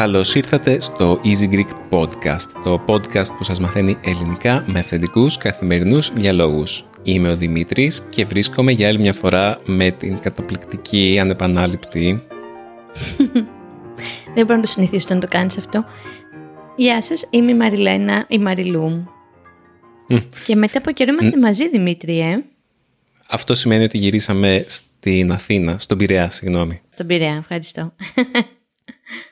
Καλώς ήρθατε στο Easy Greek Podcast, το podcast που σας μαθαίνει ελληνικά με αυθεντικούς καθημερινούς διαλόγους. Είμαι ο Δημήτρης και βρίσκομαι για άλλη μια φορά με την καταπληκτική ανεπανάληπτη... Δεν μπορώ να το συνηθίσω να το κάνεις αυτό. Γεια σας, είμαι η Μαριλένα, η Μαριλού. και μετά από καιρό είμαστε μαζί, Δημήτρη, ε. Αυτό σημαίνει ότι γυρίσαμε στην Αθήνα, στον Πειραιά, συγγνώμη. Στον Πειραιά, ευχαριστώ.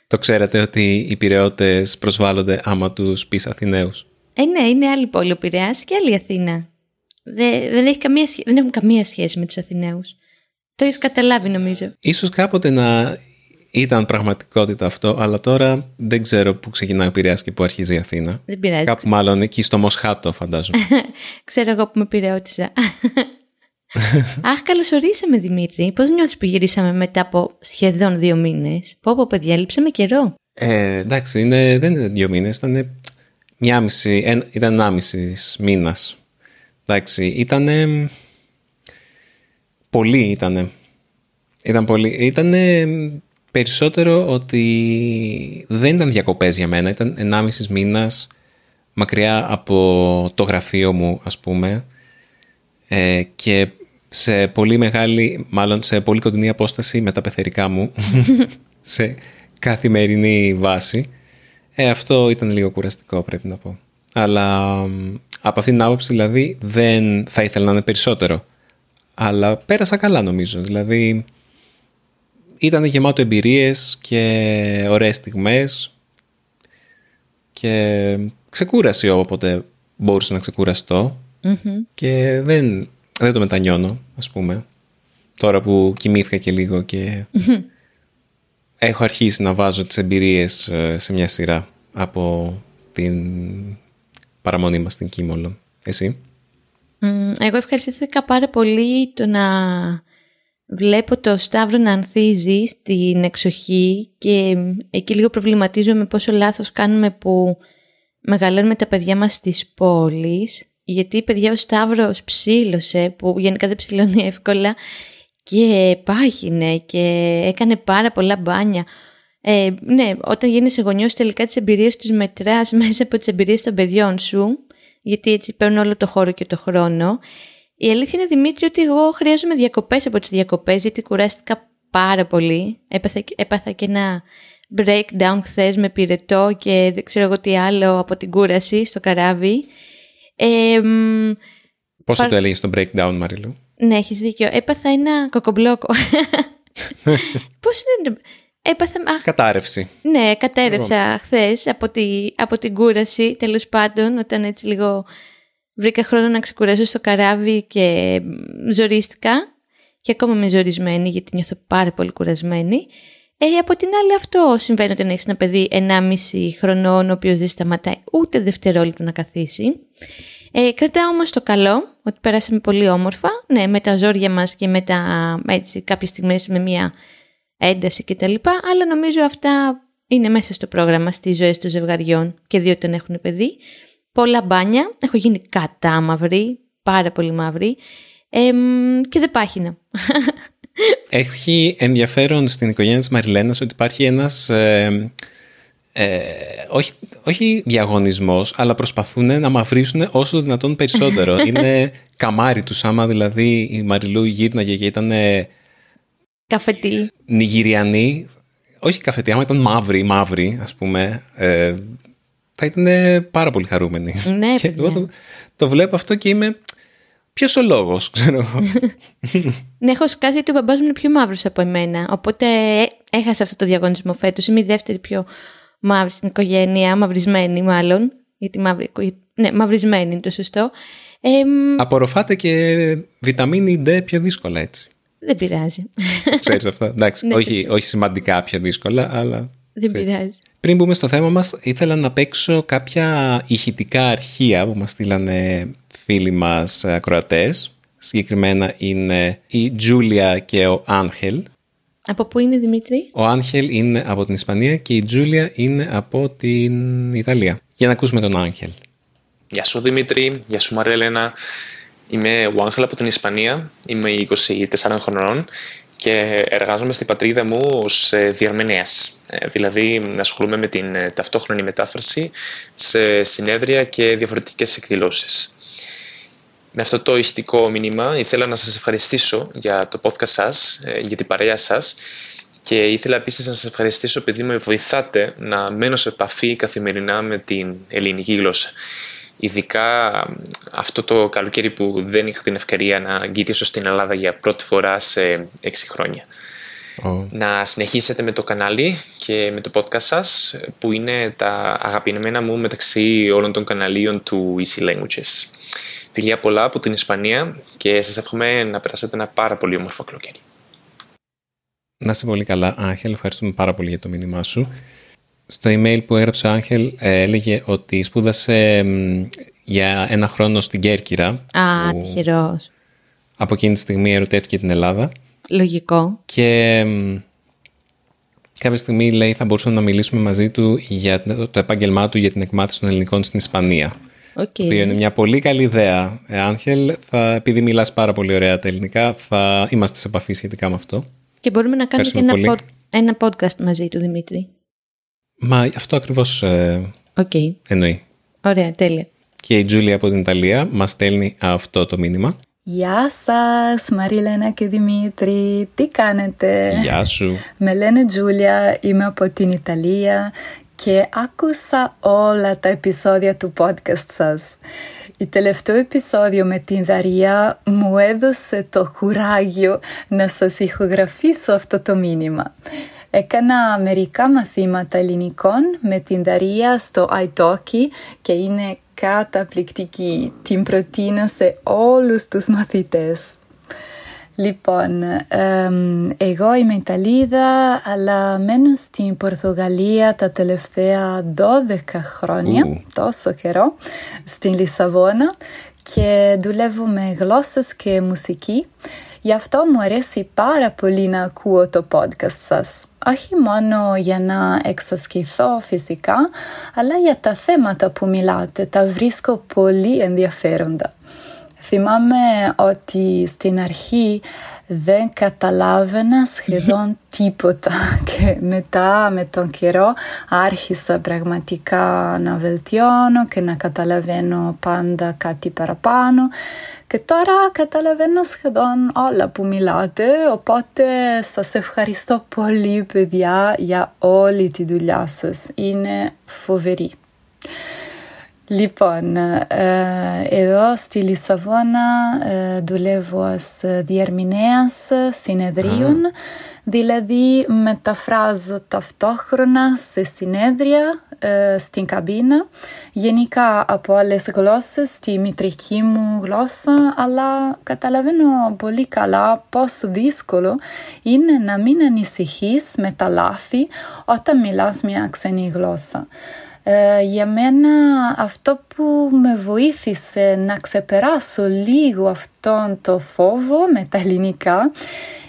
Το ξέρετε ότι οι Πειραιώτες προσβάλλονται άμα τους πεις Αθηναίους. Ε, ναι, είναι άλλη πόλη ο Πειραιάς και άλλη Αθήνα. Δεν, δεν, έχει καμία, δεν έχουν καμία σχέση με τους Αθηναίους. Το έχεις καταλάβει νομίζω. Ίσως κάποτε να ήταν πραγματικότητα αυτό, αλλά τώρα δεν ξέρω πού ξεκινάει ο Πειραιάς και πού αρχίζει η Αθήνα. Δεν πειράζει. Κάπου μάλλον εκεί στο Μοσχάτο φαντάζομαι. ξέρω εγώ που με πειραιώτησα. Αχ, καλωσορίσαμε Δημήτρη. Πώς νιώθεις που γυρίσαμε μετά από σχεδόν δύο μήνες; Πω, πω, παιδιά, λείψαμε καιρό. Ε, εντάξει, είναι, δεν είναι δύο μήνες, ήταν μια μισή, ένα, ήταν ένα μισή μήνας. Εντάξει, ήταν. Πολύ ήταν. Ήταν πολύ. Ήταν περισσότερο ότι δεν ήταν διακοπές για μένα. Ήταν ενάμισης μήνας μακριά από το γραφείο μου, ας πούμε. Ε, και σε πολύ μεγάλη, μάλλον σε πολύ κοντινή απόσταση με τα πεθερικά μου, σε καθημερινή βάση. Ε, αυτό ήταν λίγο κουραστικό πρέπει να πω. Αλλά από αυτήν την άποψη δηλαδή δεν θα ήθελα να είναι περισσότερο. Αλλά πέρασα καλά νομίζω. Δηλαδή ήταν γεμάτο εμπειρίες και ωραίες στιγμές και ξεκούραση όποτε μπορούσα να ξεκουραστώ και δεν δεν το μετανιώνω, ας πούμε. Τώρα που κοιμήθηκα και λίγο και έχω αρχίσει να βάζω τις εμπειρίες ε, σε μια σειρά από την παραμονή μας στην Κίμολο. Εσύ; Εγώ ευχαριστήθηκα πάρα πολύ το να βλέπω το Σταύρο να ανθίζει στην εξοχή και εκεί λίγο προβληματίζομαι πόσο λάθος κάνουμε που μεγαλώνουμε τα παιδιά μας στις πόλεις γιατί παιδιά ο Σταύρος ψήλωσε που γενικά δεν ψηλώνει εύκολα και πάγινε και έκανε πάρα πολλά μπάνια. Ε, ναι, όταν γίνεσαι γονιός τελικά τις εμπειρίες τους μετράς μέσα από τις εμπειρίες των παιδιών σου γιατί έτσι παίρνουν όλο το χώρο και το χρόνο. Η αλήθεια είναι Δημήτρη ότι εγώ χρειάζομαι διακοπές από τις διακοπές γιατί κουράστηκα πάρα πολύ. Έπαθα, έπαθα και ένα breakdown χθες με πυρετό και δεν ξέρω εγώ τι άλλο από την κούραση στο καράβι. Ε, Πόσο παρ... το έλεγες στο breakdown, Μαριλού; Ναι, έχεις δίκιο. Έπαθα ένα κοκομπλόκο. Πώς είναι. Έπαθα... Κατάρρευση. Ναι, κατέρευσα χθες από, τη... από την κούραση, τέλος πάντων, όταν έτσι λίγο βρήκα χρόνο να ξεκουράσω στο καράβι και ζορίστηκα. Και ακόμα είμαι ζορισμένη, γιατί νιώθω πάρα πολύ κουρασμένη. Ε, από την άλλη, αυτό συμβαίνει όταν έχεις ένα παιδί 1,5 χρονών, ο οποίος δεν σταματάει ούτε δευτερόλεπτο να καθίσει. Ε, κρατάω όμως το καλό, ότι περάσαμε πολύ όμορφα, ναι, με τα ζόρια μας και με τα, έτσι, κάποιες στιγμές με μια ένταση κτλ. Αλλά νομίζω αυτά είναι μέσα στο πρόγραμμα στις ζωές των ζευγαριών και δύο όταν έχουν παιδί. Πολλά μπάνια, έχω γίνει κατά μαύρη, πάρα πολύ μαύρη ε, και δεν πάχυνα. Έχει ενδιαφέρον στην οικογένεια της Μαριλένας ότι υπάρχει ένας ε, ε, όχι, όχι διαγωνισμός, αλλά προσπαθούν να μαυρίσουν όσο το δυνατόν περισσότερο. Είναι καμάρι τους, άμα δηλαδή η Μαριλού γύρναγε και ήταν... Καφετή. Νιγηριανή. Όχι καφετή, άμα ήταν μαύρη, μαύρη, ας πούμε, ε, θα ήταν πάρα πολύ χαρούμενη. Ναι, και εγώ το, το βλέπω αυτό και είμαι... Ποιος ο λόγος, ξέρω Ναι, έχω σκάσει ότι ο μπαμπάς μου είναι πιο μαύρος από εμένα. Οπότε έχασα αυτό το διαγωνισμό φέτος. Είμαι η δεύτερη πιο μαύρη στην οικογένεια, μαυρισμένη μάλλον. Γιατί μαύρη, ναι, μαυρισμένη είναι το σωστό. Ε, Απορροφάτε και βιταμίνη D πιο δύσκολα έτσι. Δεν πειράζει. Ξέρεις αυτό. Εντάξει, ναι, όχι, όχι σημαντικά πιο δύσκολα, αλλά... Δεν πειράζει. Πριν μπούμε στο θέμα μας, ήθελα να παίξω κάποια ηχητικά αρχεία που μας στείλανε φίλοι μας ακροατές. Συγκεκριμένα είναι η Τζούλια και ο Άγχελ Από πού είναι Δημήτρη; Ο Άγχελ είναι από την Ισπανία και η Τζούλια είναι από την Ιταλία. Για να ακούσουμε τον Άγχελ. Γεια σου Δημήτρη, γεια σου Μαρέλενα. Είμαι ο Άγχελ από την Ισπανία, είμαι 24 χρονών και εργάζομαι στην πατρίδα μου ως ε, διαρμενέας. Ε, δηλαδή ασχολούμαι με την ε, ταυτόχρονη μετάφραση σε συνέδρια και διαφορετικές εκδηλώσεις. Με αυτό το ηχητικό μήνυμα ήθελα να σας ευχαριστήσω για το podcast σας, για την παρέα σας και ήθελα επίσης να σας ευχαριστήσω επειδή με βοηθάτε να μένω σε επαφή καθημερινά με την ελληνική γλώσσα. Ειδικά αυτό το καλοκαίρι που δεν είχα την ευκαιρία να γυρίσω στην Ελλάδα για πρώτη φορά σε έξι χρόνια. Να συνεχίσετε με το κανάλι και με το podcast σας που είναι τα αγαπημένα μου μεταξύ όλων των καναλίων του Easy Languages. Φιλιά πολλά από την Ισπανία και σας εύχομαι να περάσετε ένα πάρα πολύ όμορφο καλοκαίρι. Να είσαι πολύ καλά, Άγχελ. Ευχαριστούμε πάρα πολύ για το μήνυμά σου. Στο email που έγραψε ο Άγχελ ε, έλεγε ότι σπούδασε για ένα χρόνο στην Κέρκυρα. Α, τυχερός. Από εκείνη τη στιγμή ερωτεύτηκε την Ελλάδα. Λογικό. Και κάποια στιγμή λέει θα μπορούσαμε να μιλήσουμε μαζί του για το επάγγελμά του για την εκμάθηση των ελληνικών στην Ισπανία. Okay. Το είναι μια πολύ καλή ιδέα. Ε, Άγχελ, θα, επειδή μιλάς πάρα πολύ ωραία τα ελληνικά, θα είμαστε σε επαφή σχετικά με αυτό. Και μπορούμε να κάνουμε και ένα, ένα podcast μαζί του, Δημήτρη. Μα αυτό ακριβώς ε, okay. εννοεί. Ωραία, τέλεια. Και η Τζούλια από την Ιταλία μας στέλνει αυτό το μήνυμα. Γεια σας, Μαρίλενα και Δημήτρη, τι κάνετε; Γεια σου. Με λένε Τζούλια, είμαι από την Ιταλία και άκουσα όλα τα επεισόδια του podcast σας. Η τελευταίο επεισόδιο με την Δαρία μου έδωσε το κουράγιο να σας ηχογραφήσω αυτό το μήνυμα. Έκανα μερικά μαθήματα ελληνικών με την Δαρία στο iTalki και είναι καταπληκτική. Την προτείνω σε όλους τους μαθητές. Λοιπόν, εγώ είμαι Ιταλίδα, αλλά μένω στην Πορτογαλία τα τελευταία 12 χρόνια, τόσο καιρό, στην Λισαβόνα και δουλεύω με γλώσσες και μουσική. Γι' αυτό μου αρέσει πάρα πολύ να ακούω το podcast σας. Όχι μόνο για να εξασκηθώ φυσικά, αλλά για τα θέματα που μιλάτε. Τα βρίσκω πολύ ενδιαφέροντα. Θυμάμαι ότι στην αρχή δεν καταλάβαινα σχεδόν τίποτα και μετά με τον καιρό άρχισα πραγματικά να βελτιώνω και να καταλαβαίνω πάντα κάτι παραπάνω και τώρα καταλαβαίνω σχεδόν όλα που μιλάτε οπότε σας ευχαριστώ πολύ παιδιά για όλη τη δουλειά σας. Είναι φοβερή. Λοιπόν, ε, εδώ στη Λισαβόνα ε, δουλεύω ως διερμηνέας συνεδρίων, δηλαδή μεταφράζω ταυτόχρονα σε συνέδρια ε, στην καμπίνα, γενικά από άλλες γλώσσες, στη μητρική μου γλώσσα, αλλά καταλαβαίνω πολύ καλά πόσο δύσκολο είναι να μην ανησυχείς με τα λάθη όταν μιλάς μια ξένη γλώσσα. Ε, για μένα αυτό που με βοήθησε να ξεπεράσω λίγο αυτόν το φόβο με τα ελληνικά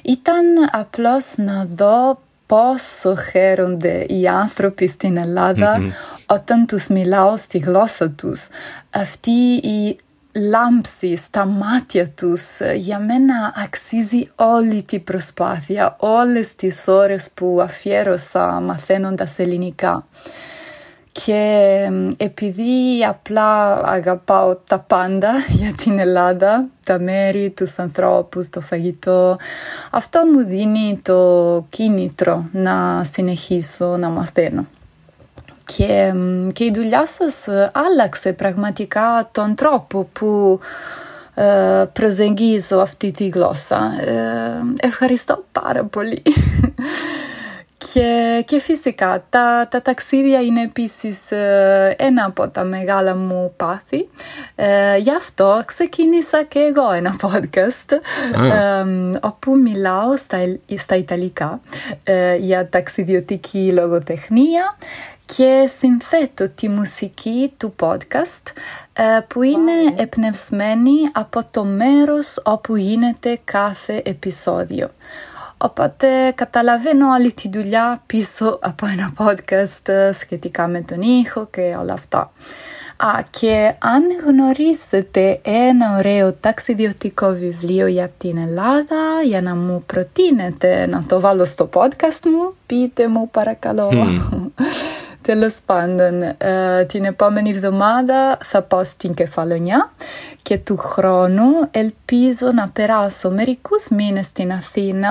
ήταν απλώς να δω πόσο χαίρονται οι άνθρωποι στην ελλαδα όταν τους μιλάω στη γλώσσα τους. Αυτή η λάμψη στα μάτια τους για μένα αξίζει όλη την προσπάθεια, όλες τις ώρες που αφιέρωσα μαθαίνοντας ελληνικά. Και επειδή απλά αγαπάω τα πάντα για την Ελλάδα, τα μέρη, τους ανθρώπους, το φαγητό, αυτό μου δίνει το κίνητρο να συνεχίσω να μαθαίνω. Και, και η δουλειά σας άλλαξε πραγματικά τον τρόπο που ε, προσεγγίζω αυτή τη γλώσσα. Ε, ευχαριστώ πάρα πολύ. Και, και φυσικά τα, τα ταξίδια είναι επίσης ε, ένα από τα μεγάλα μου πάθη. Ε, γι' αυτό ξεκίνησα και εγώ ένα podcast όπου μιλάω στα, στα Ιταλικά ε, για ταξιδιωτική λογοτεχνία και συνθέτω τη μουσική του podcast που είναι εμπνευσμένη από το μέρος όπου γίνεται κάθε επεισόδιο. Οπότε καταλαβαίνω όλη τη δουλειά πίσω από ένα podcast σχετικά με τον ήχο και όλα αυτά. Α, και αν γνωρίζετε ένα ωραίο ταξιδιωτικό βιβλίο για την Ελλάδα, για να μου προτείνετε να το βάλω στο podcast μου, πείτε μου παρακαλώ. Τέλος πάντων, ε, την επόμενη εβδομάδα θα πάω στην Κεφαλονιά και του χρόνου ελπίζω να περάσω μερικούς μήνες στην Αθήνα,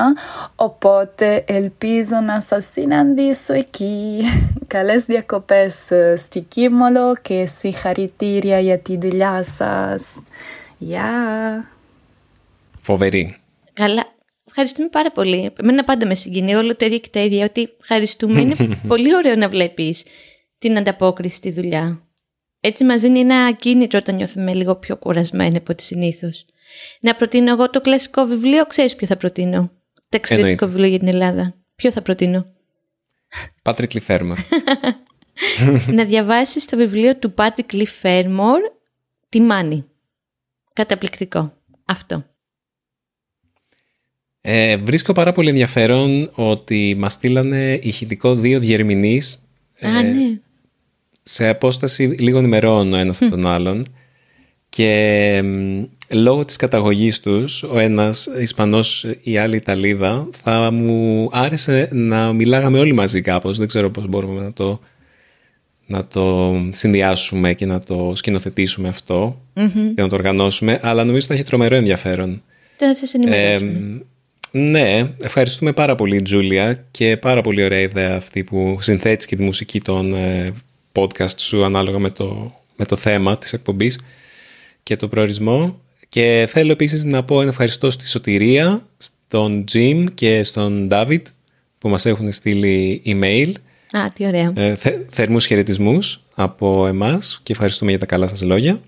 οπότε ελπίζω να σας συναντήσω εκεί. Καλές διακοπές ε, στη Κίμολο και συγχαρητήρια για τη δουλειά σας. Γεια! Φοβερή. Καλά. Ευχαριστούμε πάρα πολύ. Εμένα πάντα με συγκινεί όλο το ίδιο και τα ίδια ότι ευχαριστούμε. Είναι πολύ ωραίο να βλέπεις την ανταπόκριση στη δουλειά. Έτσι μας δίνει ένα κίνητρο όταν νιώθουμε λίγο πιο κουρασμένοι από ό,τι συνήθως. Να προτείνω εγώ το κλασικό βιβλίο, ξέρεις ποιο θα προτείνω. Ταξιδιωτικό βιβλίο για την Ελλάδα. Ποιο θα προτείνω; Πάτρικ Λιφέρμορ. να διαβάσεις το βιβλίο του Πάτρικ Λιφέρμορ, «Τη Μάνη». Καταπληκτικό. Αυτό. Ε, βρίσκω πάρα πολύ ενδιαφέρον ότι μας στείλανε ηχητικό δύο διερμηνείς Α, ε, ναι. σε απόσταση λίγων ημερών ο ένας από τον άλλον και μ, λόγω της καταγωγής τους, ο ένας Ισπανός, η άλλη Ιταλίδα, θα μου άρεσε να μιλάγαμε όλοι μαζί κάπως. Δεν ξέρω πώς μπορούμε να το, να το συνδυάσουμε και να το σκηνοθετήσουμε αυτό και να το οργανώσουμε, αλλά νομίζω ότι θα έχει τρομερό ενδιαφέρον. Θα σας ενημερώσουμε. Ε, ναι, ευχαριστούμε πάρα πολύ Τζούλια και πάρα πολύ ωραία ιδέα αυτή που συνθέτεις και τη μουσική των ε, podcast σου ανάλογα με το, με το θέμα της εκπομπής και το προορισμό. Και θέλω επίσης να πω ένα ευχαριστώ στη Σωτηρία, στον Jim και στον David που μας έχουν στείλει email. Α, τι ωραία. Ε, θε, θερμούς χαιρετισμούς από εμάς και ευχαριστούμε για τα καλά σας λόγια.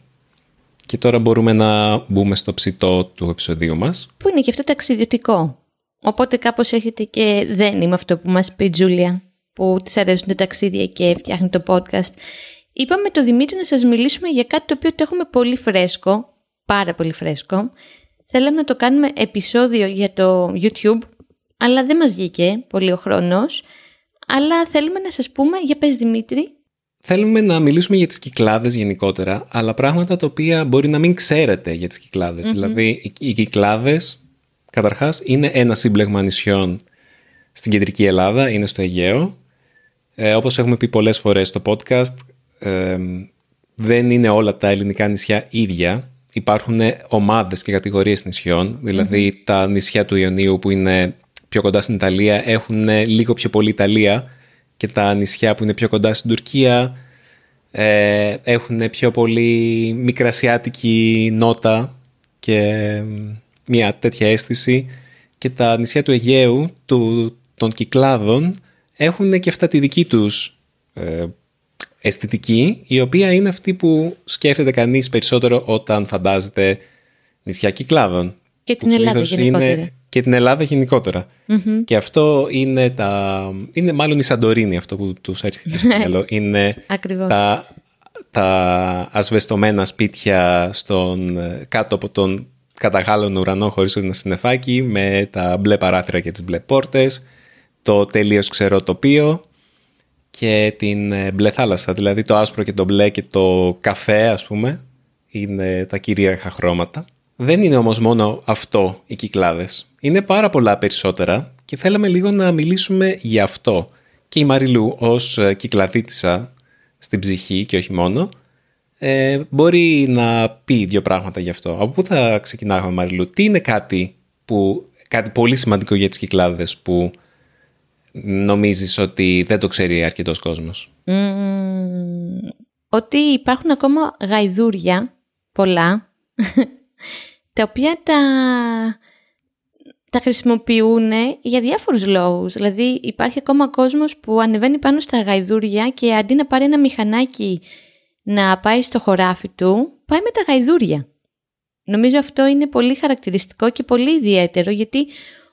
Και τώρα μπορούμε να μπούμε στο ψητό του επεισοδίου μας. Που είναι και αυτό ταξιδιωτικό. Οπότε κάπως έρχεται και δεν είμαι αυτό που μας πει η Τζούλια, που της αρέσουν τα ταξίδια και φτιάχνει το podcast. Είπαμε το Δημήτρη να σας μιλήσουμε για κάτι το οποίο το έχουμε πολύ φρέσκο, πάρα πολύ φρέσκο. Θέλαμε να το κάνουμε επεισόδιο για το YouTube, αλλά δεν μας βγήκε πολύ ο χρόνος. Αλλά θέλουμε να σας πούμε, για πες Δημήτρη, Θέλουμε να μιλήσουμε για τις κυκλάδες γενικότερα, αλλά πράγματα τα οποία μπορεί να μην ξέρετε για τις κυκλαδες Δηλαδή, οι- οι κυκλάδες, καταρχάς, είναι ένα σύμπλεγμα νησιών στην κεντρική Ελλάδα, είναι στο Αιγαίο. Ε, όπως έχουμε πει πολλές φορές στο podcast, ε, δεν είναι όλα τα ελληνικά νησιά ίδια. Υπάρχουν ομάδες και κατηγορίες νησιών, δηλαδή τα νησιά του Ιωνίου που είναι πιο κοντά στην Ιταλία έχουν λίγο πιο πολύ Ιταλία και τα νησιά που είναι πιο κοντά στην Τουρκία ε, έχουν πιο πολύ μικρασιάτικη νότα και μ, μια τέτοια αίσθηση και τα νησιά του Αιγαίου, του, των Κυκλάδων, έχουν και αυτά τη δική τους ε, αισθητική, η οποία είναι αυτή που σκέφτεται κανείς περισσότερο όταν φαντάζεται νησιά Κυκλάδων. Και την που Ελλάδα συνήθως γενικότερα. Είναι, και την Ελλάδα γενικότερα. Και αυτό είναι τα... Είναι μάλλον η Σαντορίνη αυτό που τους έρχεται στο μυαλό. Είναι Ακριβώς. τα, τα ασβεστομένα σπίτια στον, κάτω από τον καταγάλων ουρανό χωρίς ένα συννεφάκι με τα μπλε παράθυρα και τις μπλε πόρτες, το τελείως ξερό τοπίο και την ε, μπλε θάλασσα. Δηλαδή το άσπρο και το μπλε και το καφέ ας πούμε είναι τα κυρίαρχα χρώματα. Δεν είναι όμως μόνο αυτό οι κυκλάδες. Είναι πάρα πολλά περισσότερα και θέλαμε λίγο να μιλήσουμε για αυτό. Και η Μαριλού ως ε, κυκλαδίτησα στην ψυχή και όχι μόνο, ε, μπορεί να πει δύο πράγματα γι' αυτό. Από πού θα ξεκινάμε Μαριλού, τι είναι κάτι, που, κάτι πολύ σημαντικό για τις κυκλάδες που νομίζεις ότι δεν το ξέρει αρκετός κόσμος; Μμμ, ότι υπάρχουν ακόμα γαϊδούρια, πολλά, τα οποία τα, τα χρησιμοποιούν για διάφορους λόγους. Δηλαδή υπάρχει ακόμα κόσμος που ανεβαίνει πάνω στα γαϊδούρια και αντί να πάρει ένα μηχανάκι να πάει στο χωράφι του, πάει με τα γαϊδούρια. Νομίζω αυτό είναι πολύ χαρακτηριστικό και πολύ ιδιαίτερο γιατί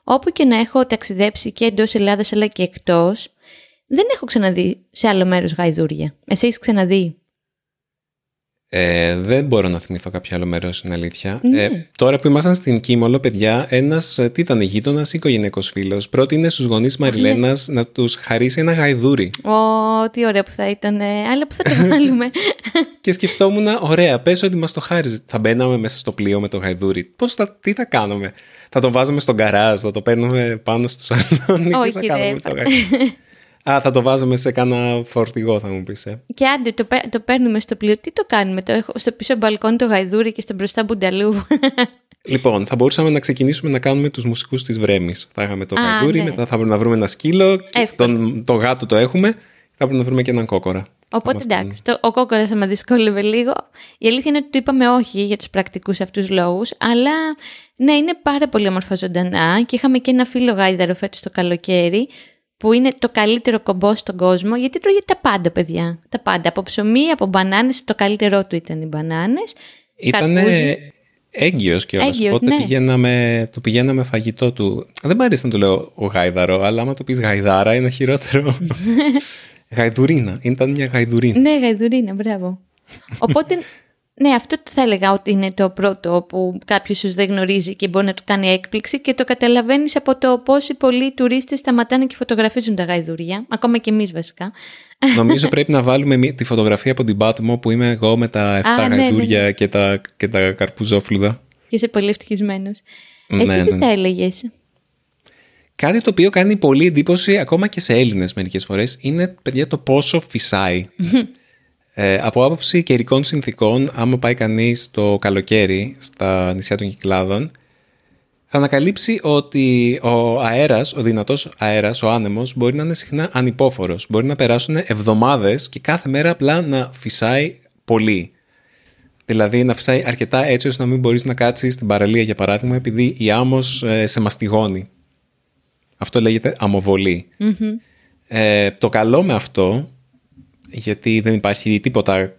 όπου και να έχω ταξιδέψει και εντός Ελλάδας αλλά και εκτός, δεν έχω ξαναδεί σε άλλο μέρος γαϊδούρια. Εσύ έχεις ξαναδεί; Ε, δεν μπορώ να θυμηθώ κάποιο άλλο μέρος, είναι αλήθεια. Ναι. Ε, τώρα που ήμασταν στην Κίμολο, παιδιά, ένας τι ήταν γείτονας ή οικογενειακός φίλος, πρότεινε στους γονείς Μαριλένας να τους χαρίσει ένα γαϊδούρι. Ω, τι ωραία που θα ήταν. Αλλά που θα το βάλουμε. και σκεφτόμουν, ωραία, πες ότι μας το χάριζε. Θα μπαίναμε μέσα στο πλοίο με το γαϊδούρι. Πώς θα, τι θα κάνουμε; Θα το βάζαμε στον γκαράζ, θα το παίρνουμε πάνω στο σαλόνι. Όχι, θα ρε, κάνουμε το θα- γαϊδούρι. Α, θα το βάζουμε σε κάνα φορτηγό, θα μου πεις. Ε. και άντε, το, παί- το παίρνουμε στο πλοίο. Τι το κάνουμε, το έχω στο πίσω μπαλκόνι το γαϊδούρι και στο μπροστά μπουνταλού. Λοιπόν, θα μπορούσαμε να ξεκινήσουμε να κάνουμε τους μουσικούς της Βρέμης. Θα είχαμε το Α, γαϊδούρι, ναι. μετά θα πρέπει να βρούμε ένα σκύλο. και Εύκολο. Τον, το γάτο το έχουμε. Θα πρέπει να βρούμε και έναν κόκορα. Οπότε Θα μας εντάξει, το, ο κόκορας θα με δυσκόλευε λίγο. Η αλήθεια είναι ότι του είπαμε όχι για τους πρακτικούς αυτούς λόγους, αλλά ναι, είναι πάρα πολύ όμορφα ζωντανά και είχαμε και ένα φίλο γάιδαρο φέτος το καλοκαίρι, που είναι το καλύτερο κομπό στον κόσμο, γιατί τρώγε τα πάντα, παιδιά. Τα πάντα. Από ψωμί, από μπανάνες, το καλύτερό του ήταν οι μπανάνες. Ήταν έγκυος κιόλας, Έγκυος, οπότε ναι. πηγαίναμε, του πηγαίναμε φαγητό του. Δεν μ' αρέσει να το λέω ο γάιδαρο, αλλά άμα το πεις γαϊδάρα είναι χειρότερο. Γαϊδουρίνα, ήταν μια γαϊδουρίνα. Ναι, γαϊδουρίνα, μπράβο. Οπότε, ναι, αυτό το θα έλεγα ότι είναι το πρώτο που κάποιος ίσω δεν γνωρίζει και μπορεί να του κάνει έκπληξη και το καταλαβαίνεις από το πόσοι πολλοί τουρίστες σταματάνε και φωτογραφίζουν τα γαϊδουρία, ακόμα και εμείς βασικά. Νομίζω πρέπει να βάλουμε μη- τη φωτογραφία από την Πάτμο που είμαι εγώ με τα 7 Α, ναι, ναι, γαϊδούρια ναι. Και, τα, και τα καρπουζόφλουδα. Και είσαι πολύ ευτυχισμένος. Ναι, Εσύ τι ναι. θα έλεγες; Κάτι το οποίο κάνει πολύ εντύπωση ακόμα και σε Έλληνες μερικές φορές είναι παιδιά το πόσο φυσάει. ε, από άποψη καιρικών συνθήκων, άμα πάει κανείς το καλοκαίρι στα νησιά των Κυκλάδων, θα ανακαλύψει ότι ο αέρας, ο δυνατός αέρας, ο άνεμος, μπορεί να είναι συχνά ανυπόφορος. Μπορεί να περάσουν εβδομάδες και κάθε μέρα απλά να φυσάει πολύ. Δηλαδή να φυσάει αρκετά έτσι ώστε να μην μπορείς να κάτσεις στην παραλία για παράδειγμα επειδή η άμμος ε, σε μαστιγώνει. Αυτό λέγεται αμοβολή. Ε, το καλό με αυτό, γιατί δεν υπάρχει τίποτα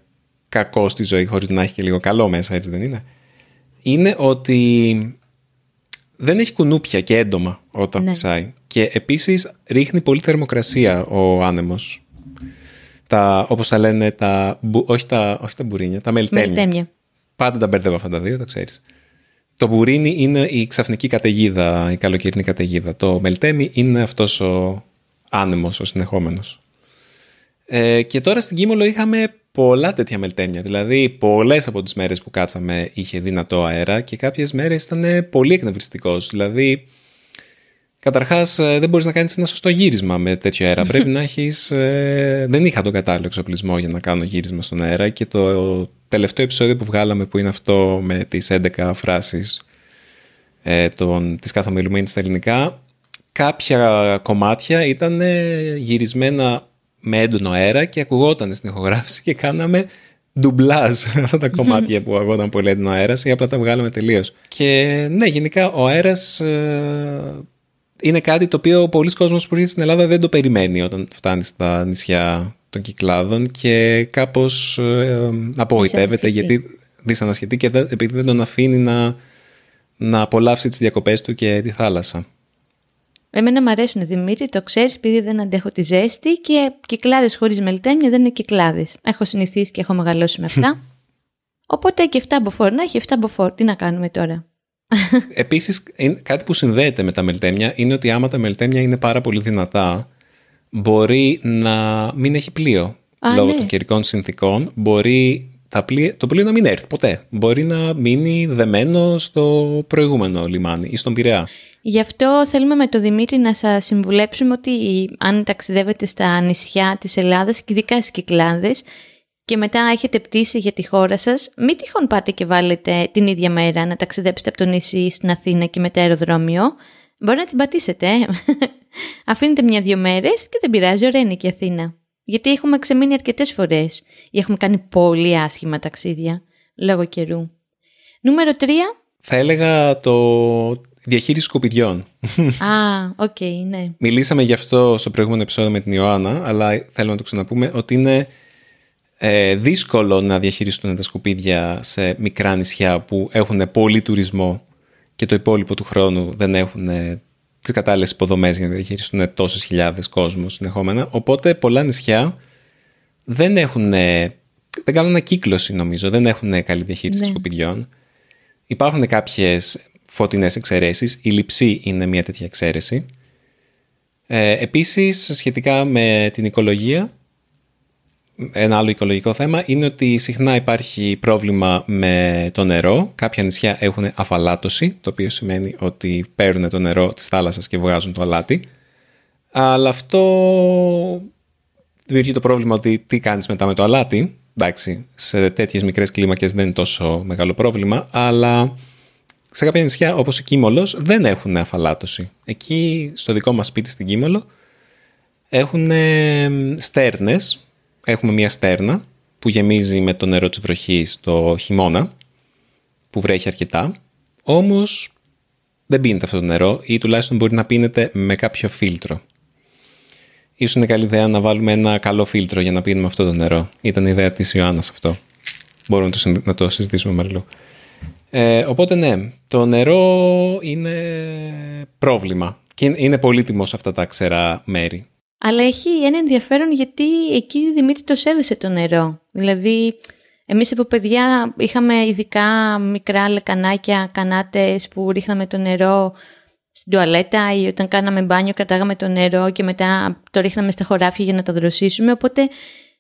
κακό στη ζωή χωρίς να έχει και λίγο καλό μέσα, έτσι δεν είναι, είναι ότι δεν έχει κουνούπια και έντομα όταν Ναι. φυσάει. Και επίσης ρίχνει πολύ θερμοκρασία ο άνεμος. Τα, όπως τα λένε, τα, μπου- όχι, τα, όχι τα μπουρίνια, τα μελτέμια. Μελτέμια. Πάντα τα μπερδεύω αυτά τα δύο, το ξέρεις. Το μπουρίνι είναι η ξαφνική καταιγίδα, η καλοκαιρινή καταιγίδα. Το μελτέμι είναι αυτός ο άνεμος, ο συνεχόμενος. Ε, και τώρα στην Κίμολο είχαμε πολλά τέτοια μελτέμια. Δηλαδή, πολλές από τις μέρες που κάτσαμε είχε δυνατό αέρα και κάποιες μέρες ήταν πολύ εκνευριστικός. Δηλαδή, Καταρχάς ε, δεν μπορείς να κάνεις ένα σωστό γύρισμα με τέτοιο αέρα. Πρέπει να έχεις... ε, δεν είχα τον κατάλληλο εξοπλισμό για να κάνω γύρισμα στον αέρα και το τελευταίο επεισόδιο που βγάλαμε που είναι αυτό με τις 11 φράσεις ε, των, της κάθε ομιλουμένη στα ελληνικά κάποια κομμάτια ήταν ε, γυρισμένα με έντονο αέρα και ακουγόταν στην ηχογράφηση και κάναμε ντουμπλάζ αυτά τα κομμάτια που αγόταν πολύ έντονο αέρας ή απλά τα βγάλαμε τελείως. Και ναι, γενικά ο αέρας είναι κάτι το οποίο πολλοί κόσμος που έρχεται στην Ελλάδα δεν το περιμένει όταν φτάνει στα νησιά των Κυκλάδων και κάπως ε, απογοητεύεται Δυσανασχετεί. γιατί δυσανασχετεί και δεν, επειδή δεν τον αφήνει να, να απολαύσει τις διακοπές του και τη θάλασσα. Εμένα μου αρέσουν Δημήτρη, το ξέρεις, επειδή δεν αντέχω τη ζέστη και κυκλάδες χωρίς μελτέμια δεν είναι κυκλάδες. Έχω συνηθίσει και έχω μεγαλώσει με αυτά. Οπότε και 7 μποφόρ να έχει 7 μποφόρ. Τι να κάνουμε τώρα; Επίσης, είναι- κάτι που συνδέεται με τα μελτέμια είναι ότι άμα τα μελτέμια είναι πάρα πολύ δυνατά, μπορεί να μην έχει πλοίο. Α, λόγω ναι. των καιρικών συνθήκων, μπορεί τα πλοία, το πλοίο να μην έρθει ποτέ. Μπορεί να μείνει δεμένο στο προηγούμενο λιμάνι ή στον Πειραιά. Γι' αυτό θέλουμε με το Δημήτρη να σας συμβουλέψουμε ότι αν ταξιδεύετε στα νησιά της Ελλάδας και ειδικά στις Κυκλάδες και μετά έχετε πτήσει για τη χώρα σας, μην τυχόν πάτε και βάλετε την ίδια μέρα να ταξιδέψετε από το νησί στην Αθήνα και μετά αεροδρόμιο. Μπορεί να την πατήσετε, ε. Αφήνετε μια-δυο μέρες και δεν πειράζει, ωραία είναι και η Αθήνα. Γιατί έχουμε ξεμείνει αρκετές φορές ή έχουμε κάνει πολύ άσχημα ταξίδια λόγω καιρού. Νούμερο 3. Θα έλεγα το διαχείριση σκουπιδιών. Α, οκ, ναι. Μιλήσαμε γι' αυτό στο προηγούμενο επεισόδιο με την Ιωάννα, αλλά θέλω να το ξαναπούμε ότι είναι ε, δύσκολο να διαχειριστούν τα σκουπίδια σε μικρά νησιά που έχουν πολύ τουρισμό και το υπόλοιπο του χρόνου δεν έχουν ε, τις κατάλληλες υποδομές για να διαχειριστούν τόσες χιλιάδες κόσμους συνεχόμενα. Οπότε πολλά νησιά δεν έχουν ε, δεν κάνουν ανακύκλωση νομίζω, δεν έχουν καλή διαχείριση Ναι. σκουπιδιών. Υπάρχουν κάποιες φωτεινές εξαιρέσεις, η λειψή είναι μια τέτοια εξαίρεση. Ε, επίσης, σχετικά με την οικολογία, ένα άλλο οικολογικό θέμα είναι ότι συχνά υπάρχει πρόβλημα με το νερό. Κάποια νησιά έχουν αφαλάτωση, το οποίο σημαίνει ότι παίρνουν το νερό της θάλασσας και βγάζουν το αλάτι. Αλλά αυτό δημιουργεί το πρόβλημα ότι τι κάνεις μετά με το αλάτι. Εντάξει, σε τέτοιες μικρές κλίμακες δεν είναι τόσο μεγάλο πρόβλημα, αλλά σε κάποια νησιά όπως η Κίμολος δεν έχουν αφαλάτωση. Εκεί στο δικό μας σπίτι στην Κίμολο έχουν στέρνες, έχουμε μια στέρνα που γεμίζει με το νερό της βροχής το χειμώνα, που βρέχει αρκετά, όμως δεν πίνεται αυτό το νερό ή τουλάχιστον μπορεί να πίνεται με κάποιο φίλτρο. Ίσως είναι καλή ιδέα να βάλουμε ένα καλό φίλτρο για να πίνουμε αυτό το νερό. Ήταν η ιδέα της Ιωάννας αυτό. Μπορούμε να το, συνδε- να το συζητήσουμε με αλλού. Ε, οπότε ναι, το νερό είναι πρόβλημα και είναι- είναι πολύτιμο σε αυτά τα ξερά μέρη. Αλλά έχει ένα ενδιαφέρον γιατί εκεί Δημήτρη το σέβεσαι το νερό. Δηλαδή, εμείς από παιδιά είχαμε ειδικά μικρά λεκανάκια, κανάτες που ρίχναμε το νερό στην τουαλέτα ή όταν κάναμε μπάνιο κρατάγαμε το νερό και μετά το ρίχναμε στα χωράφια για να το δροσίσουμε. Οπότε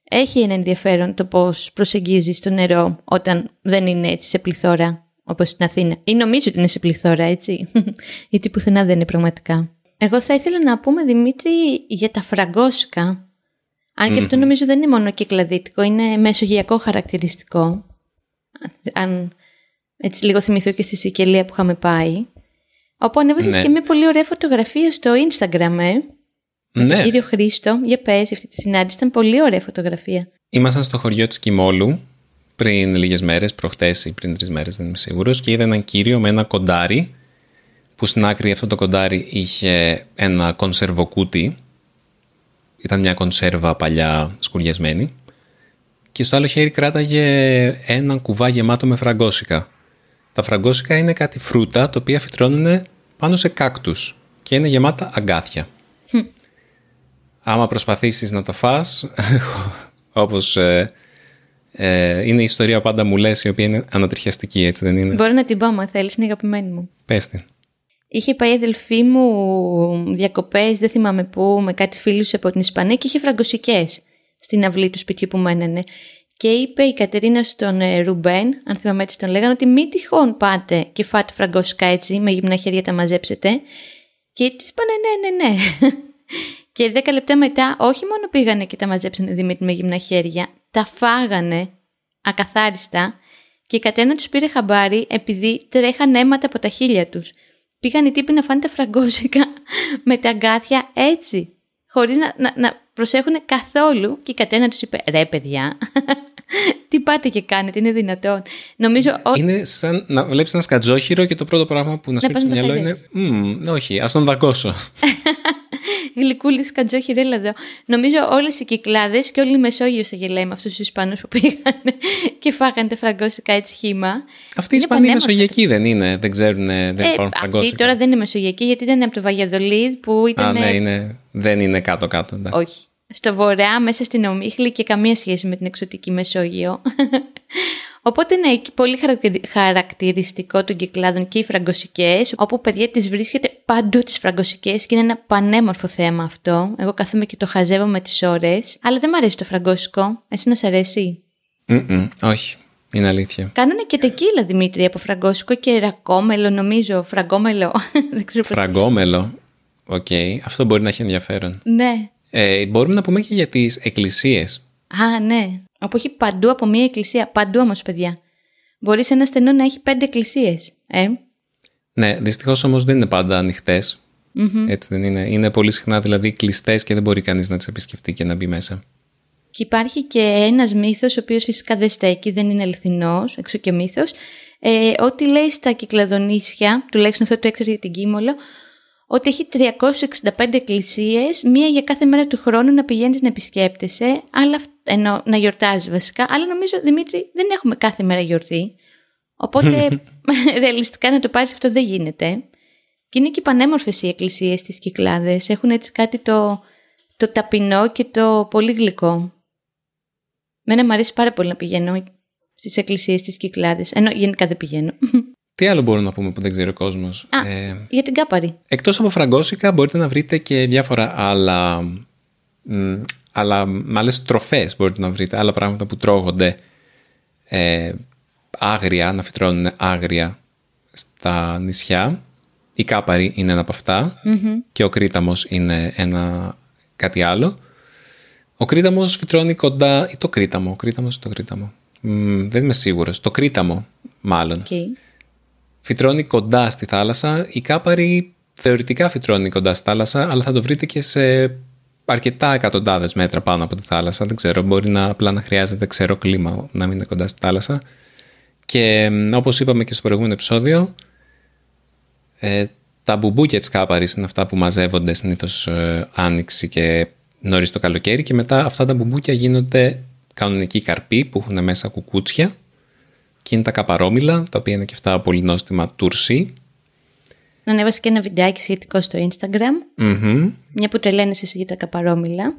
έχει ένα ενδιαφέρον το πώς προσεγγίζεις το νερό όταν δεν είναι έτσι σε πληθώρα όπως στην Αθήνα. Ή νομίζω ότι είναι σε πληθώρα, έτσι. Γιατί πουθενά δεν είναι πραγματικά. Εγώ θα ήθελα να πούμε, Δημήτρη, για τα φραγκόσικα. Αν και αυτό νομίζω δεν είναι μόνο κυκλαδίτικο, είναι μεσογειακό χαρακτηριστικό. Αν έτσι λίγο θυμηθώ και στη Σικελία που είχαμε πάει. Όπου ανέβασες Ναι. και μια πολύ ωραία φωτογραφία στο Instagram, ε. Με Ναι. τον κύριο Χρήστο. Για πες, αυτή τη συνάντηση ήταν πολύ ωραία φωτογραφία. Ήμασταν στο χωριό της Κιμόλου πριν λίγες μέρες, προχτές ή πριν τρεις μέρες, δεν είμαι σίγουρος, και είδα έναν κύριο με ένα κοντάρι, που στην άκρη αυτό το κοντάρι είχε ένα κονσερβοκούτι, ήταν μια κονσέρβα παλιά σκουριασμένη, και στο άλλο χέρι κράταγε ένα κουβά γεμάτο με φραγκόσικα. Τα φραγκόσικα είναι κάτι φρούτα, τα οποία φυτρώνουν πάνω σε κάκτους και είναι γεμάτα αγκάθια. Άμα προσπαθήσεις να τα φας, όπως ε, ε, είναι η ιστορία που πάντα μου λες, η οποία είναι ανατριχιαστική, έτσι δεν είναι; Μπορώ να την πω, αν θέλεις, είναι αγαπημένη μου. Πες την. Είχε πάει η αδελφή μου διακοπές, δεν θυμάμαι πού, με κάτι φίλους από την Ισπανία και είχε φραγκοσικές στην αυλή του σπιτιού που μένανε. Και είπε η Κατερίνα στον ε, Ρουμπέν, αν θυμάμαι έτσι τον λέγανε, ότι μην τυχόν πάτε και φάτε φραγκόσικα έτσι, με γυμνά χέρια τα μαζέψετε. Και του είπανε ναι, ναι, ναι. και δέκα λεπτά μετά, όχι μόνο πήγανε και τα μαζέψανε Δημήτρη με γυμνά χέρια, τα φάγανε ακαθάριστα και η Κατερίνα τους πήρε χαμπάρι επειδή τρέχαν αίματα από τα χείλια τους. Πήγαν οι τύποι να φάνε τα φραγκόσικα με τα αγκάθια έτσι, χωρίς να, να, να προσέχουν καθόλου και η Κατερίνα τους είπε «Ρε παιδιά, τι πάτε και κάνετε, είναι δυνατόν». Νομίζω ο... Είναι σαν να βλέπεις ένα σκατζόχυρο και το πρώτο πράγμα που να σου Να έρθει στο πας να μυαλό το είναι «Μμμ, όχι, ας τον δακώσω». γλυκούλη σκατζόχυρη εδώ. Νομίζω όλες οι κυκλάδες και όλη η Μεσόγειος θα γελάει με αυτούς τους Ισπανούς που πήγαν και φάγανε τα φραγκόσικα έτσι χύμα. Αυτή η Είναι Ισπανία πανέμορφο μεσογειακή δεν είναι, δεν ξέρουν, δεν Ε, υπάρχουν αυτή φραγκόσικα. τώρα δεν είναι Μεσογειακή γιατί ήταν από το Βαγιαδολίδ που ήταν. Α, ναι, είναι, δεν είναι κάτω-κάτω. εντάξει. Όχι. Στο βορρά, μέσα στην Ομίχλη και καμία σχέση με την εξωτική Μεσόγειο. Οπότε ναι, εκεί πολύ χαρακτηρι- χαρακτηριστικό των κυκλάδων και οι φραγκοσικές, όπου παιδιά τις βρίσκεται παντού τις φραγκοσικές και είναι ένα πανέμορφο θέμα αυτό. Εγώ καθόμαι και το χαζεύω με τις ώρες, αλλά δεν μου αρέσει το φραγκόσικο. Εσύ να σ' αρέσει; Μμμ, όχι, είναι αλήθεια. Κάνουνε και τεκίλα Δημήτρη από φραγκόσικο και ρακόμελο νομίζω, φραγκόμελο. δεν ξέρω πώς. Φραγκόμελο. Οκ, αυτό μπορεί να έχει ενδιαφέρον. Ναι. Ε, μπορούμε να πούμε και για τις εκκλησίες. Α, ναι. Όπου έχει παντού από μία εκκλησία. Παντού όμως, παιδιά. Μπορεί σε ένα στενό να έχει πέντε εκκλησίες. Ε; Ναι, δυστυχώς όμως δεν είναι πάντα ανοιχτές. μμμ. Έτσι δεν είναι. Είναι πολύ συχνά δηλαδή κλειστές και δεν μπορεί κανείς να τις επισκεφτεί και να μπει μέσα. Και υπάρχει και ένας μύθος, ο οποίος φυσικά δεν στέκει, δεν είναι αληθινός, έξω και μύθος, ε, ότι λέει στα κυκλαδονήσια, τουλάχιστον αυτό το έξερε για την Κίμολο, ότι έχει 365 εκκλησίες, μία για κάθε μέρα του χρόνου να πηγαίνεις να επισκέπτεσαι, αλλά, αυ- ενώ να γιορτάζει βασικά, αλλά νομίζω, Δημήτρη, δεν έχουμε κάθε μέρα γιορτή. Οπότε, ρεαλιστικά να το πάρεις αυτό δεν γίνεται. Και είναι και πανέμορφες οι εκκλησίες στις Κυκλάδες. Έχουν έτσι κάτι το, το ταπεινό και το πολύ γλυκό. Μένα μου αρέσει πάρα πολύ να πηγαίνω στις εκκλησίες, στις Κυκλάδες, ενώ γενικά δεν πηγαίνω. Τι άλλο μπορούμε να πούμε που δεν ξέρει ο κόσμος; Α, ε, για την Κάπαρη. Εκτός από φραγκόσικα μπορείτε να βρείτε και διάφορα άλλα, άλλα με άλλες τροφές μπορείτε να βρείτε, άλλα πράγματα που τρώγονται ε, άγρια, να φυτρώνουν άγρια στα νησιά. Η Κάπαρη είναι ένα από και ο Κρήταμος είναι ένα κάτι άλλο. Ο Κρήταμος φυτρώνει κοντά, ή το Κρήταμο, ο Κρήταμος ή το Κρήταμο. δεν είμαι σίγουρος. Το Κρήταμο μάλλον. Okay. Φυτρώνει κοντά στη θάλασσα. Η Κάπαρη θεωρητικά φυτρώνει κοντά στη θάλασσα, αλλά θα το βρείτε και σε αρκετά εκατοντάδες μέτρα πάνω από τη θάλασσα. Δεν ξέρω, μπορεί να απλά να χρειάζεται ξερό κλίμα να μην είναι κοντά στη θάλασσα. Και όπως είπαμε και στο προηγούμενο επεισόδιο, ε, τα μπουμπούκια της Κάπαρης είναι αυτά που μαζεύονται συνήθως ε, άνοιξη και νωρίς το καλοκαίρι και μετά αυτά τα μπουμπούκια γίνονται κανονικοί καρποί που έχουν μέσα κουκούτσια και είναι τα καπαρόμιλα, τα οποία είναι και αυτά πολύ νόστιμα τουρσί. Ανέβασε και ένα βιντεάκι σχετικό στο Instagram. mm Μια που τρελαίνεσαι εσύ για τα καπαρόμιλα.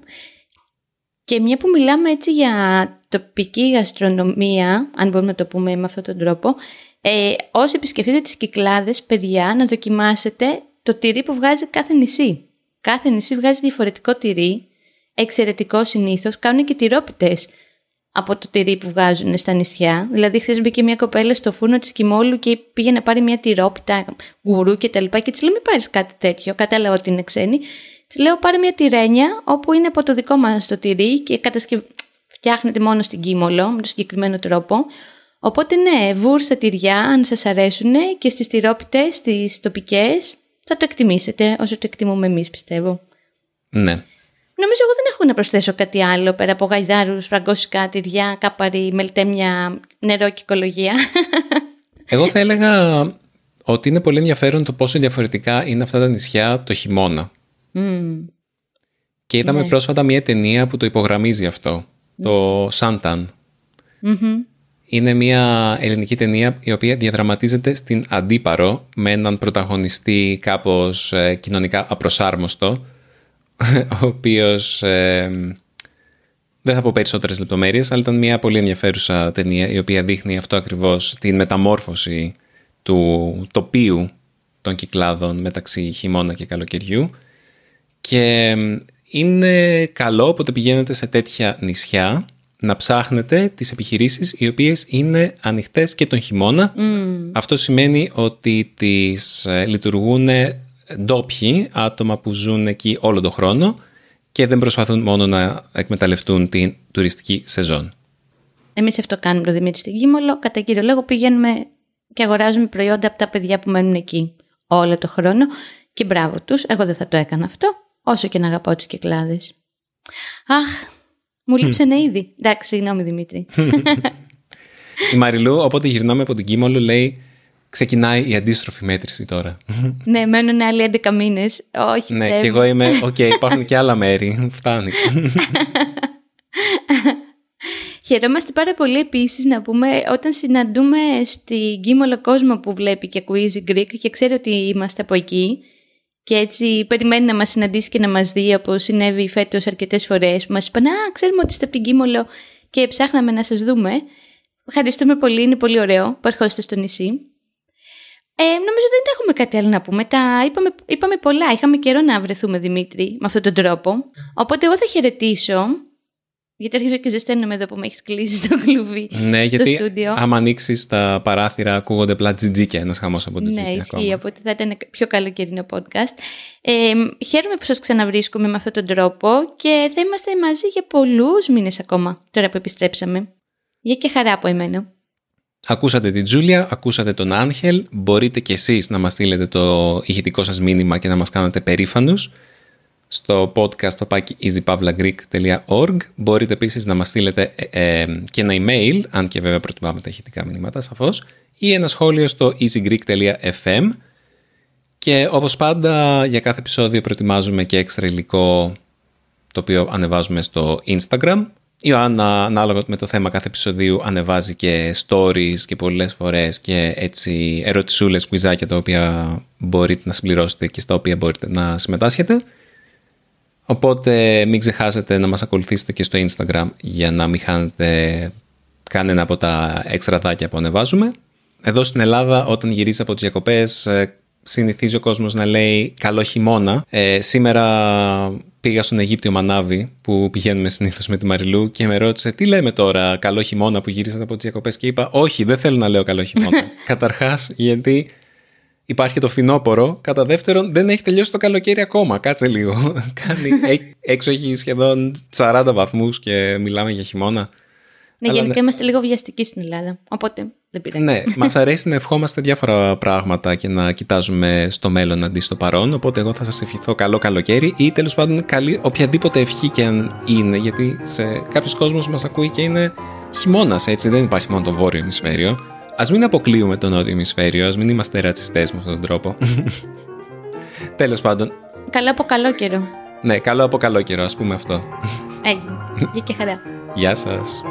Και μια που μιλάμε έτσι για τοπική γαστρονομία, αν μπορούμε να το πούμε με αυτόν τον τρόπο, ε, όσοι επισκεφτείτε τις Κυκλάδες, παιδιά, να δοκιμάσετε το τυρί που βγάζει κάθε νησί. Κάθε νησί βγάζει διαφορετικό τυρί, εξαιρετικό συνήθως, κάνουν και τυρόπιτες από το τυρί που βγάζουν στα νησιά. Δηλαδή, χθες μπήκε μια κοπέλα στο φούρνο της Κιμόλου και πήγε να πάρει μια τυρόπιτα, γουρού και τα λοιπά. Και της λέω: Μην πάρεις κάτι τέτοιο. Κατάλαβα ότι είναι ξένη. Της λέω: Πάρε μια τυρένια, όπου είναι από το δικό μας το τυρί και κατασκευ... φτιάχνεται μόνο στην Κίμολο, με τον συγκεκριμένο τρόπο. Οπότε, ναι, βούρσα τυριά, αν σας αρέσουν και στις τυρόπιτες, στις τοπικές, θα το εκτιμήσετε όσο το εκτιμούμε εμείς, πιστεύω. Ναι. Νομίζω εγώ δεν έχω να προσθέσω κάτι άλλο πέρα από γαϊδάρους, φραγκόσικα, τυριά, κάπαρι, μελτέμια, νερό και οικολογία. Εγώ θα έλεγα ότι είναι πολύ ενδιαφέρον το πόσο διαφορετικά είναι αυτά τα νησιά το χειμώνα. Και είδαμε ναι. πρόσφατα μια ταινία που το υπογραμμίζει αυτό, το Σάνταν. Είναι μια ελληνική ταινία η οποία διαδραματίζεται στην Αντίπαρο με έναν πρωταγωνιστή κάπως ε, κοινωνικά απροσάρμοστο ο οποίος ε, δεν θα πω περισσότερες λεπτομέρειες, αλλά ήταν μια πολύ ενδιαφέρουσα ταινία η οποία δείχνει αυτό ακριβώς την μεταμόρφωση του τοπίου των κυκλάδων μεταξύ χειμώνα και καλοκαιριού και είναι καλό όποτε πηγαίνετε σε τέτοια νησιά να ψάχνετε τις επιχειρήσεις οι οποίες είναι ανοιχτές και τον χειμώνα. Αυτό σημαίνει ότι τις ε, λειτουργούν ντόπιοι, άτομα που ζουν εκεί όλο τον χρόνο και δεν προσπαθούν μόνο να εκμεταλλευτούν την τουριστική σεζόν. Εμείς αυτό κάνουμε το Δημήτρη στην Κίμολο. Κατά κύριο λόγο πηγαίνουμε και αγοράζουμε προϊόντα από τα παιδιά που μένουν εκεί όλο το χρόνο και μπράβο τους. Εγώ δεν θα το έκανα αυτό, όσο και να αγαπάω τις κυκλάδες. Αχ, μου λείψανε ήδη. Εντάξει, συγγνώμη Δημήτρη. Η Μαριλού, όποτε γυρνάμε από την Κίμολο, λέει ξεκινάει η αντίστροφη μέτρηση τώρα. ναι, μένουν άλλοι 11 μήνες. Όχι, Ναι, και εγώ είμαι, OK, okay, υπάρχουν και άλλα μέρη. Φτάνει. Χαιρόμαστε πάρα πολύ επίσης να πούμε όταν συναντούμε στην Κίμολο κόσμο που βλέπει και ακούει Greek και ξέρει ότι είμαστε από εκεί και έτσι περιμένει να μας συναντήσει και να μας δει όπως συνέβη φέτος αρκετές φορές που μας είπαν «Α, ξέρουμε ότι είστε από την Κίμολο και ψάχναμε να σας δούμε». Ευχαριστούμε πολύ, είναι πολύ ωραίο που ερχόστε στο νησί. Ε, νομίζω δεν έχουμε κάτι άλλο να πούμε. Τα είπαμε, είπαμε πολλά. Είχαμε καιρό να βρεθούμε, Δημήτρη, με αυτόν τον τρόπο. Οπότε εγώ θα χαιρετήσω. Γιατί αρχίζω και ζεσταίνομαι εδώ που με έχεις κλείσει στο κλουβί. Ναι, γιατί στούντιο. άμα ανοίξεις τα παράθυρα, ακούγονται απλά τζιτζίκια ένας χαμός από το Ναι, ισχύει. Οπότε θα ήταν πιο καλοκαιρινό podcast. Ε, χαίρομαι που σας ξαναβρίσκουμε με αυτόν τον τρόπο και θα είμαστε μαζί για πολλούς μήνες ακόμα τώρα που επιστρέψαμε. Για και χαρά από εμένα. Ακούσατε την Τζούλια, ακούσατε τον Άγχελ, μπορείτε και εσείς να μας στείλετε το ηχητικό σας μήνυμα και να μας κάνετε περήφανους. Στο podcast papaki easypavlagreek.org Μπορείτε επίσης να μας στείλετε ε, ε, και ένα email, αν και βέβαια προτιμάμε τα ηχητικά μηνύματα σαφώς, ή ένα σχόλιο στο easygreek.fm και όπως πάντα για κάθε επεισόδιο προετοιμάζουμε και έξτρα υλικό το οποίο ανεβάζουμε στο Instagram η Ιωάννα, ανάλογα με το θέμα κάθε επεισοδίου, ανεβάζει και stories και πολλές φορές και έτσι ερωτησούλες, κουιζάκια τα οποία μπορείτε να συμπληρώσετε και στα οποία μπορείτε να συμμετάσχετε. Οπότε μην ξεχάσετε να μας ακολουθήσετε και στο Instagram για να μην χάνετε κανένα από τα εξτραδάκια που ανεβάζουμε. Εδώ στην Ελλάδα όταν γυρίζει από τις διακοπές ε, συνηθίζει ο κόσμος να λέει καλό χειμώνα. Ε, σήμερα πήγα στον Αιγύπτιο Μανάβη που πηγαίνουμε συνήθως με τη Μαριλού και με ρώτησε τι λέμε τώρα καλό χειμώνα που γυρίσατε από τις διακοπές και είπα όχι δεν θέλω να λέω καλό χειμώνα. Καταρχάς γιατί υπάρχει το φθινόπωρο. Κατά δεύτερον, δεν έχει τελειώσει το καλοκαίρι ακόμα. Κάτσε λίγο. Κάνει, έξω έχει σχεδόν 40 βαθμούς και μιλάμε για χειμώνα. Ναι, γενικά ναι. είμαστε λίγο βιαστικοί στην Ελλάδα. Οπότε δεν πειράζει. Ναι, μας αρέσει να ευχόμαστε διάφορα πράγματα και να κοιτάζουμε στο μέλλον αντί στο παρόν. Οπότε εγώ θα σας ευχηθώ καλό καλοκαίρι ή τέλος πάντων καλή οποιαδήποτε ευχή και αν είναι. Γιατί σε κάποιο κόσμο μας ακούει και είναι χειμώνας, έτσι. Δεν υπάρχει μόνο το βόρειο ημισφαίριο. Α μην αποκλείουμε το νότιο ημισφαίριο, ας μην είμαστε ρατσιστές με αυτόν τον τρόπο. Τέλος πάντων. Καλό από καλό καιρό. Ναι, καλό από καλό καιρό, ας πούμε αυτό. Έγινε. Γεια και χαρά. Γεια σας.